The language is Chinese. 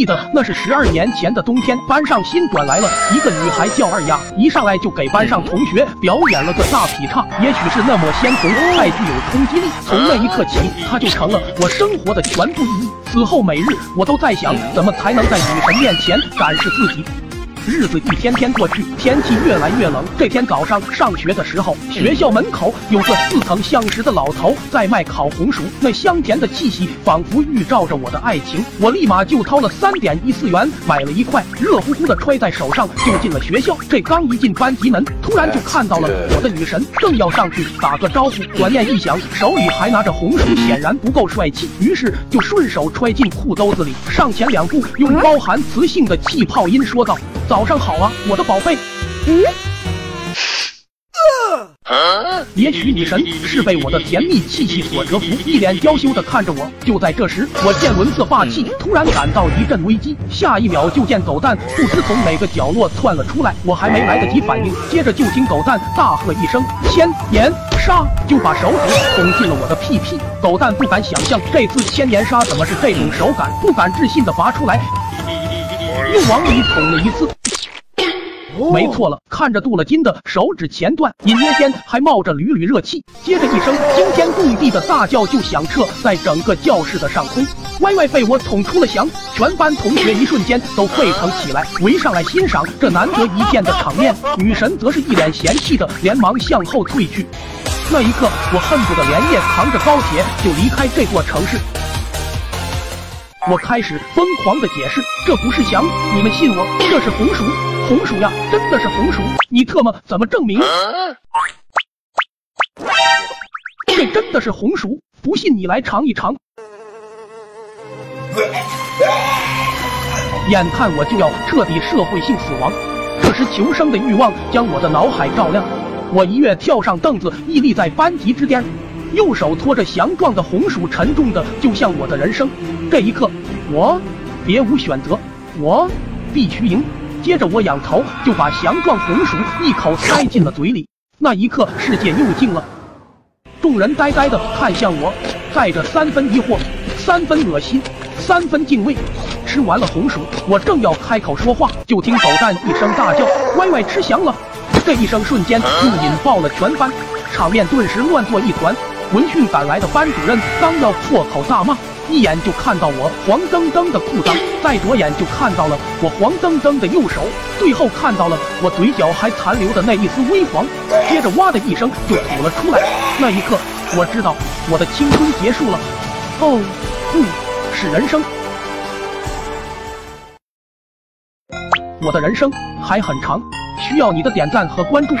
记得那是十二年前的冬天，班上新转来了一个女孩，叫二丫，一上来就给班上同学表演了个大劈叉。也许是那抹鲜红太具有冲击力，从那一刻起，她就成了我生活的全部意义。此后每日，我都在想，怎么才能在女神面前展示自己。日子一天天过去，天气越来越冷。这天早上上学的时候，学校门口有个似曾相识的老头在卖烤红薯，那香甜的气息仿佛预兆着我的爱情。我立马就掏了三点一四元买了一块，热乎乎的揣在手上就进了学校。这刚一进班级门，突然就看到了我的女神，正要上去打个招呼，转念一想，手里还拿着红薯，显然不够帅气，于是就顺手揣进裤兜子里，上前两步，用包含磁性的气泡音说道。早上好啊，我的宝贝。嗯。也许女神是被我的甜蜜气息所折服，一脸娇羞的看着我。就在这时，我见轮色霸气，突然感到一阵危机。下一秒，就见狗蛋不知从哪个角落窜了出来，我还没来得及反应，接着就听狗蛋大喝一声“千年杀”，就把手指捅进了我的屁屁。狗蛋不敢想象这次千年杀怎么是这种手感，不敢置信的拔出来，又往里捅了一次。没错了，看着镀了金的手指前段，隐约间还冒着缕缕热气。接着一声惊天动地的大叫就响彻在整个教室的上空，歪歪被我捅出了翔，全班同学一瞬间都沸腾起来，围上来欣赏这难得一见的场面。女神则是一脸嫌弃的，连忙向后退去。那一刻，我恨不得连夜扛着高铁就离开这座城市。我开始疯狂的解释，这不是翔，你们信我，这是红薯，红薯呀，真的是红薯，你特么怎么证明？这真的是红薯，不信你来尝一尝。眼看我就要彻底社会性死亡，这时求生的欲望将我的脑海照亮，我一跃跳上凳子，屹立在班级之巅。右手托着翔状的红薯，沉重的就像我的人生。这一刻，我别无选择，我必须赢。接着，我仰头就把翔状红薯一口塞进了嘴里。那一刻，世界又静了，众人呆呆的看向我，带着三分疑惑、三分恶心、三分敬畏。吃完了红薯，我正要开口说话，就听狗蛋一声大叫：“歪歪吃翔了！”这一声瞬间就引爆了全班，场面顿时乱作一团。闻讯赶来的班主任刚要破口大骂，一眼就看到我黄澄澄的裤裆，再左眼就看到了我黄澄澄的右手，最后看到了我嘴角还残留的那一丝微黄，接着哇的一声就吐了出来。那一刻，我知道我的青春结束了。哦，不是人生，我的人生还很长，需要你的点赞和关注。